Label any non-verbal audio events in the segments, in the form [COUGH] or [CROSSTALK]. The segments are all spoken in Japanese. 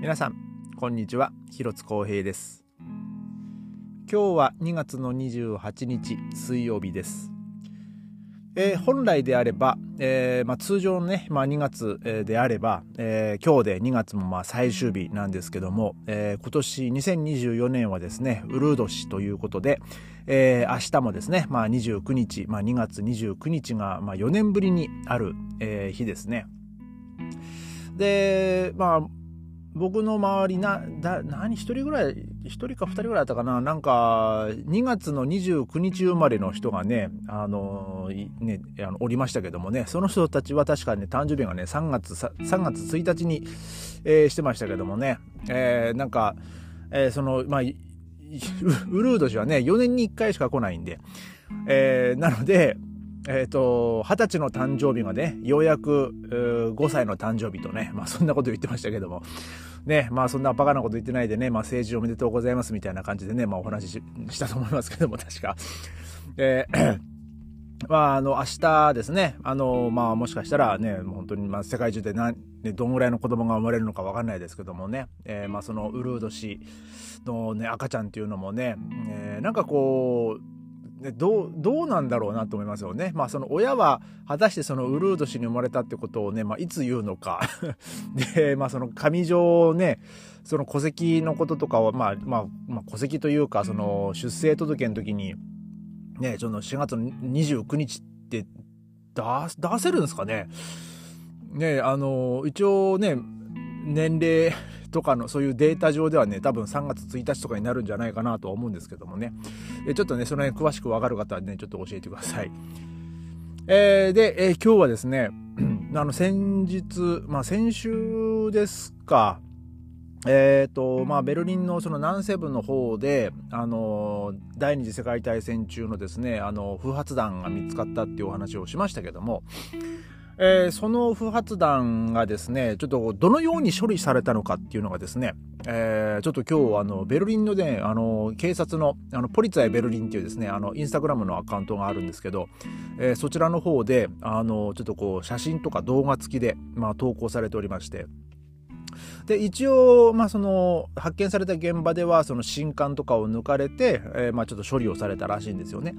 皆さんこんにちは。広津光平です。今日は2月の28日水曜日です。えー、本来であれば、えーまあ、通常のね、まあ、2月であれば、えー、今日で2月もまあ最終日なんですけども、えー、今年2024年はですね、ウルード氏ということで、えー、明日もですね、まあ、29日、まあ、2月29日がまあ4年ぶりにある、えー、日ですね。で、まあ、僕の周りな、だ、何、一人ぐらい、一人か二人ぐらいだったかな、なんか、2月の29日生まれの人がね、あの、ね、あのおりましたけどもね、その人たちは確かに、ね、誕生日がね、3月、3月1日に、えー、してましたけどもね、えー、なんか、えー、その、まあ、ウルード氏はね、4年に1回しか来ないんで、えー、なので、えっ、ー、と、二十歳の誕生日がね、ようやく、5歳の誕生日とね、まあそんなこと言ってましたけども、ね、まあそんなバカなこと言ってないでね、まあ政治おめでとうございますみたいな感じでね、まあお話ししたと思いますけども、確か。えーまあ、あの、明日ですね、あの、まあ、もしかしたらね、本当に、まあ、世界中で何、ね、どんぐらいの子供が生まれるのかわかんないですけどもね、えー、まあ、その、ウルード氏のね、赤ちゃんっていうのもね、えー、なんかこう、ね、どう、どうなんだろうなと思いますよね。まあその親は果たしてそのウルード氏に生まれたってことをね、まあいつ言うのか。[LAUGHS] で、まあその上条をね、その戸籍のこととかは、まあ、まあ、まあ戸籍というか、その出生届の時に、ね、その4月の29日って、出せるんですかね。ね、あの、一応ね、年齢とかのそういうデータ上ではね、多分3月1日とかになるんじゃないかなとは思うんですけどもね。えちょっとね、その辺詳しくわかる方はね、ちょっと教えてください。えー、で、えー、今日はですね、[CLEARS THROAT] あの、先日、まあ先週ですか、え、ー、と、まあ、ベルリンのその南西部の方で、あの、第二次世界大戦中のですね、あの、不発弾が見つかったっていうお話をしましたけども、えー、その不発弾がですね、ちょっとどのように処理されたのかっていうのがですね、えー、ちょっと今日、あの、ベルリンのね、あの、警察の、あの、ポリツァイベルリンっていうですね、あの、インスタグラムのアカウントがあるんですけど、えー、そちらの方で、あの、ちょっとこう、写真とか動画付きで、まあ、投稿されておりまして、で、一応、まあ、その、発見された現場では、その、新刊とかを抜かれて、えー、まあ、ちょっと処理をされたらしいんですよね。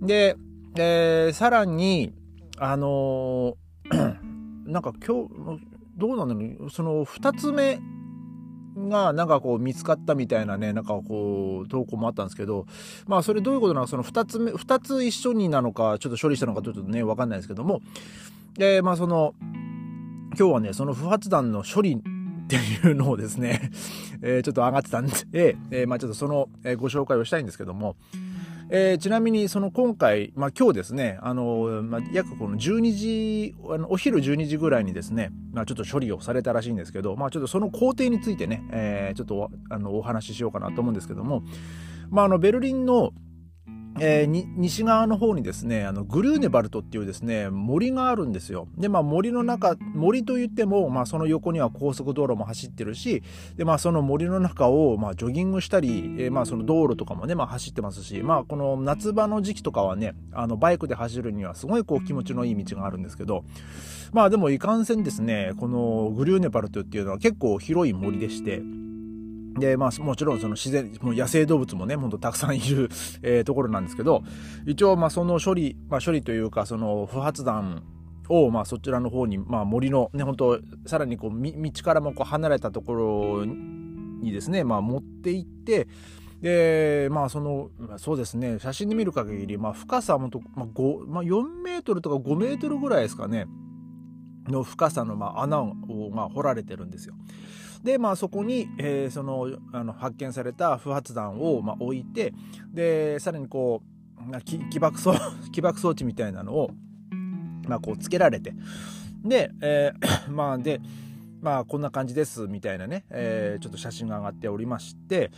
で、えー、さらに、あの [CLEARS THROAT] なんか今日、どうなんだろう、その2つ目がなんかこう見つかったみたいなね、なんかこう投稿もあったんですけど、まあそれどういうことなのか、その2つ目、2つ一緒になのか、ちょっと処理したのかちょっとね、わかんないですけども、で、まあその、今日はね、その不発弾の処理っていうのをですね、[LAUGHS] えー、ちょっと上がってたんで、えー、まあちょっとその、えー、ご紹介をしたいんですけども、えー、ちなみにその今回、まあ、今日ですね、あの、まあ、約この12時、あのお昼12時ぐらいにですね、まあ、ちょっと処理をされたらしいんですけど、まあ、ちょっとその工程についてね、えー、ちょっとあのお話ししようかなと思うんですけども、まあ、あのベルリンのえー、西側の方にですね、あの、グルーネバルトっていうですね、森があるんですよ。で、まあ森の中、森といっても、まあその横には高速道路も走ってるし、で、まあその森の中を、まあジョギングしたり、えー、まあその道路とかもね、まあ走ってますし、まあこの夏場の時期とかはね、あの、バイクで走るにはすごいこう気持ちのいい道があるんですけど、まあでもいかんせんですね、このグリューネバルトっていうのは結構広い森でして、で、まあ、もちろんその自然、もう野生動物もね、ほんとたくさんいる、[LAUGHS] えー、ところなんですけど、一応、まあ、その処理、まあ、処理というか、その不発弾を、まあ、そちらの方に、まあ、森のね、本当さらにこう、道からもこう離れたところにですね、まあ、持って行って、で、まあ、その、そうですね、写真で見る限り、まあ、深さもと、まあ、5、まあ、4メートルとか5メートルぐらいですかね、の深さの、まあ、穴を、まあ、掘られてるんですよ。で、まあ、そこに、えー、そのあの発見された不発弾を、まあ、置いてでさらにこう起爆装 [LAUGHS] 起爆装置みたいなのを、まあ、こうつけられてで、えー、[COUGHS] まあでまあこんな感じですみたいなね、えー、ちょっと写真が上がっておりまして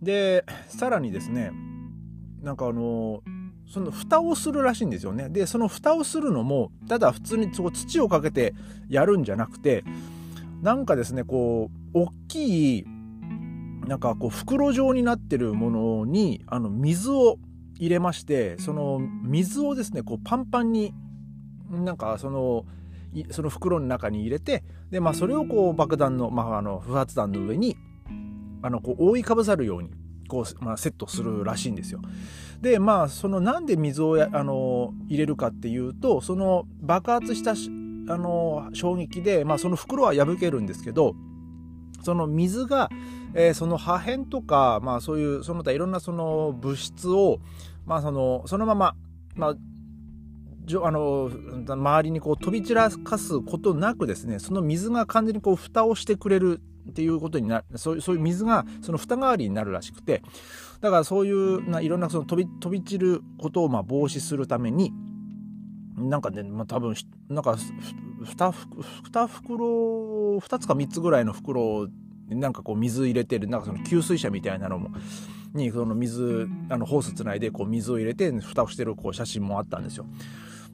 でさらにですねなんかあのその蓋をするらしいんですよね。で、その蓋をするのも、ただ普通にそこ土をかけてやるんじゃなくて、なんかですね、こう、きい、なんかこう、袋状になってるものに、あの、水を入れまして、その水をですね、こう、パンパンに、なんかその、その袋の中に入れてで、まあ、それをこう爆弾の,、まあ、あの不発弾の上にあのこう覆いかぶさるようにこう、まあ、セットするらしいんですよ。でまあそのなんで水をあの入れるかっていうとその爆発したあの衝撃で、まあ、その袋は破けるんですけどその水が、えー、その破片とか、まあ、そういうその他いろんなその物質を、まあ、そのそのまま、まあ、あの周りにこう飛び散らかすことなくですねその水が完全にこう蓋をしてくれるっていうことになるそうそういう水がその蓋代わりになるらしくてだからそういうないろんなその飛び飛び散ることをま防止するためになんかね、まあ、多分なんか 2, 2袋2つか3つぐらいの袋なんかこう水入れてるなんかその給水車みたいなのもにその水あのホースつないでこう水を入れて蓋をしてるこう写真もあったんですよ。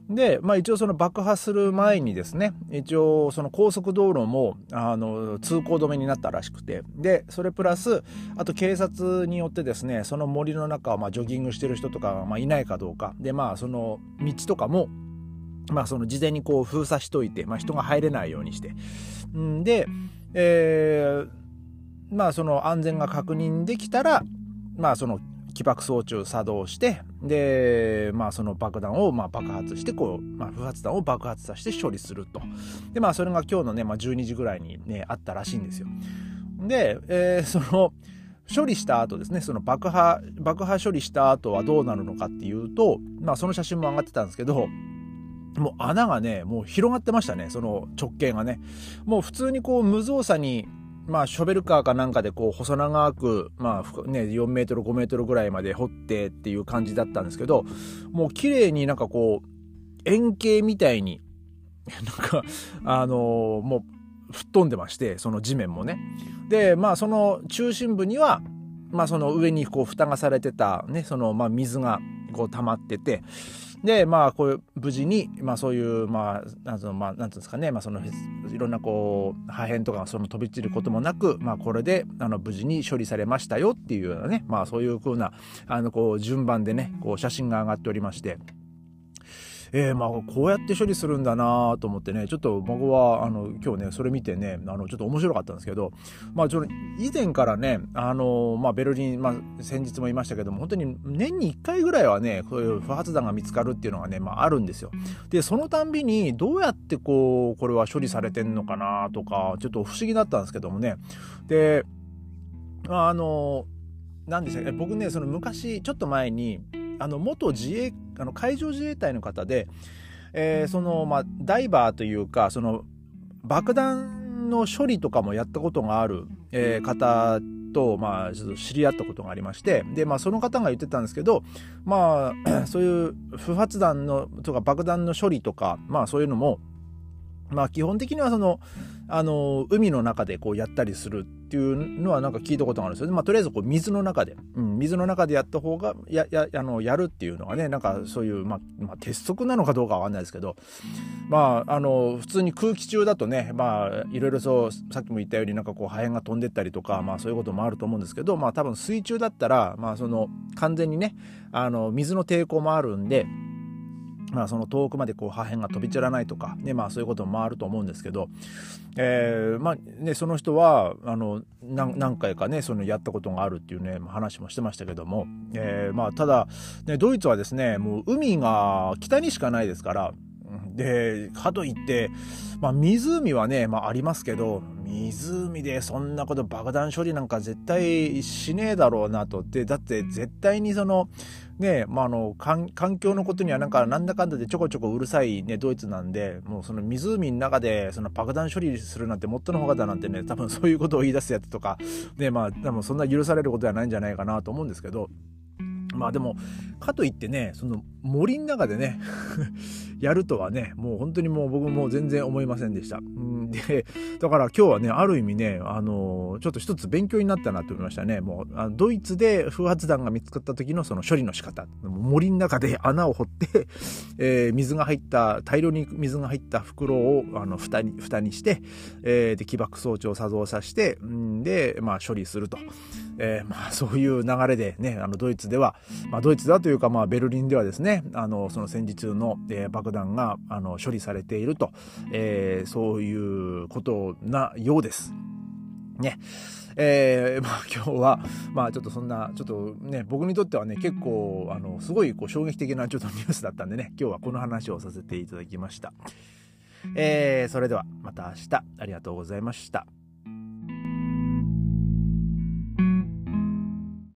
で、まあ、一応その爆破する前にですね一応その高速道路もあの通行止めになったらしくてでそれプラスあと警察によってですねその森の中をまあジョギングしてる人とかがまあいないかどうかでまあその道とかもまあその事前にこう封鎖しといて、まあ、人が入れないようにして。んで、えー、まあその安全が確認できたらまあその起爆装置を作動してで、まあ、その爆弾をまあ爆発してこう、まあ、不発弾を爆発させて処理すると。でまあそれが今日のね、まあ、12時ぐらいにねあったらしいんですよ。で、えー、その処理した後ですねその爆破爆破処理した後はどうなるのかっていうと、まあ、その写真も上がってたんですけどもう穴がねもう広がってましたねその直径がねもう普通にこう無造作にまあ、ショベルカーかなんかでこう細長く、まあね、4メートル5メートルぐらいまで掘ってっていう感じだったんですけどもう綺麗になんかこう円形みたいに [LAUGHS] なんかあのー、もう吹っ飛んでましてその地面もね。でまあその中心部には、まあ、その上にこう蓋がされてた、ね、そのまあ水がこう溜まっててでまあこう無事に、まあ、そういうまあなんつうのまあなんですかね、まあ、そのいろんなこう破片とかその飛び散ることもなく、まあ、これであの無事に処理されましたよっていうようなね、まあ、そういうふうなあのこう順番でねこう写真が上がっておりまして。えー、まあこうやって処理するんだなと思ってねちょっと僕はあの今日ねそれ見てねあのちょっと面白かったんですけど、まあ、ちょ以前からねあの、まあ、ベルリン、まあ、先日も言いましたけども本当に年に1回ぐらいはねこういう不発弾が見つかるっていうのがね、まあ、あるんですよ。でそのたんびにどうやってこうこれは処理されてんのかなとかちょっと不思議だったんですけどもねであの何でしたっけ僕ねその昔ちょっと前にあの元自衛あの海上自衛隊の方で、えー、そのまあダイバーというかその爆弾の処理とかもやったことがある、えー、方と、まあ、ちょっと知り合ったことがありましてで、まあ、その方が言ってたんですけど、まあ、[CLEARS THROAT] そういう不発弾のとか爆弾の処理とか、まあ、そういうのも、まあ、基本的にはそのあの海の中でこうやったりするていうのはなんか聞いたことがあるんですよ、まあ、とりあえずこう水の中で、うん、水の中でやった方がややあのやるっていうのがねなんかそういう、まあ、まあ、鉄則なのかどうかわかんないですけど。まああの普通に空気中だとねまあいろいろそうさっきも言ったようになんかこう破片が飛んでったりとかまあそういうこともあると思うんですけどまあ多分水中だったらまあその完全にねあの水の抵抗もあるんでまあ、その遠くまでこう破片が飛び散らないとか、ねまあ、そういうこともあると思うんですけど、えーまあね、その人はあの何回かねそのやったことがあるっていうね話もしてましたけども、えーまあ、ただ、ね、ドイツはですねもう海が北にしかないですからでかといって、まあ、湖はね、まあ、ありますけど湖でそんなこと爆弾処理なんか絶対しねえだろうなと。でだって絶対にそのねまあ、あの環境のことにはなんかなんだかんだでちょこちょこうるさい、ね、ドイツなんでもうその湖の中でその爆弾処理するなんてもっとのほかだなんてね多分 [LAUGHS] そういうことを言い出すやつとか、ねまあ、多分そんな許されることはないんじゃないかなと思うんですけど。まあでもかといってねその森の中でね [LAUGHS] やるとはねもう本当にもう僕も全然思いませんでした。んでだから今日はねある意味ねあのちょっと一つ勉強になったなと思いましたね。もうあドイツで不発弾が見つかった時のその処理の仕方森の中で穴を掘って [LAUGHS] えー、水が入った大量に水が入った袋をあの蓋に蓋にして、えー、で起爆装置を作動させてんで、まあ、処理すると。えー、まあ、そういう流れでね、あのドイツでは、まあ、ドイツだというか、まあ、ベルリンではですね、ね、あの、その戦時中の、えー、爆弾が、あの、処理されていると、えー、そういうことなようです。ね。えー、[LAUGHS] まあ今日は、まあちょっとそんな、ちょっとね、僕にとってはね、結構、あの、すごいこう衝撃的なちょっとニュースだったんでね、今日はこの話をさせていただきました。えー、それではまた明日ありがとうございました。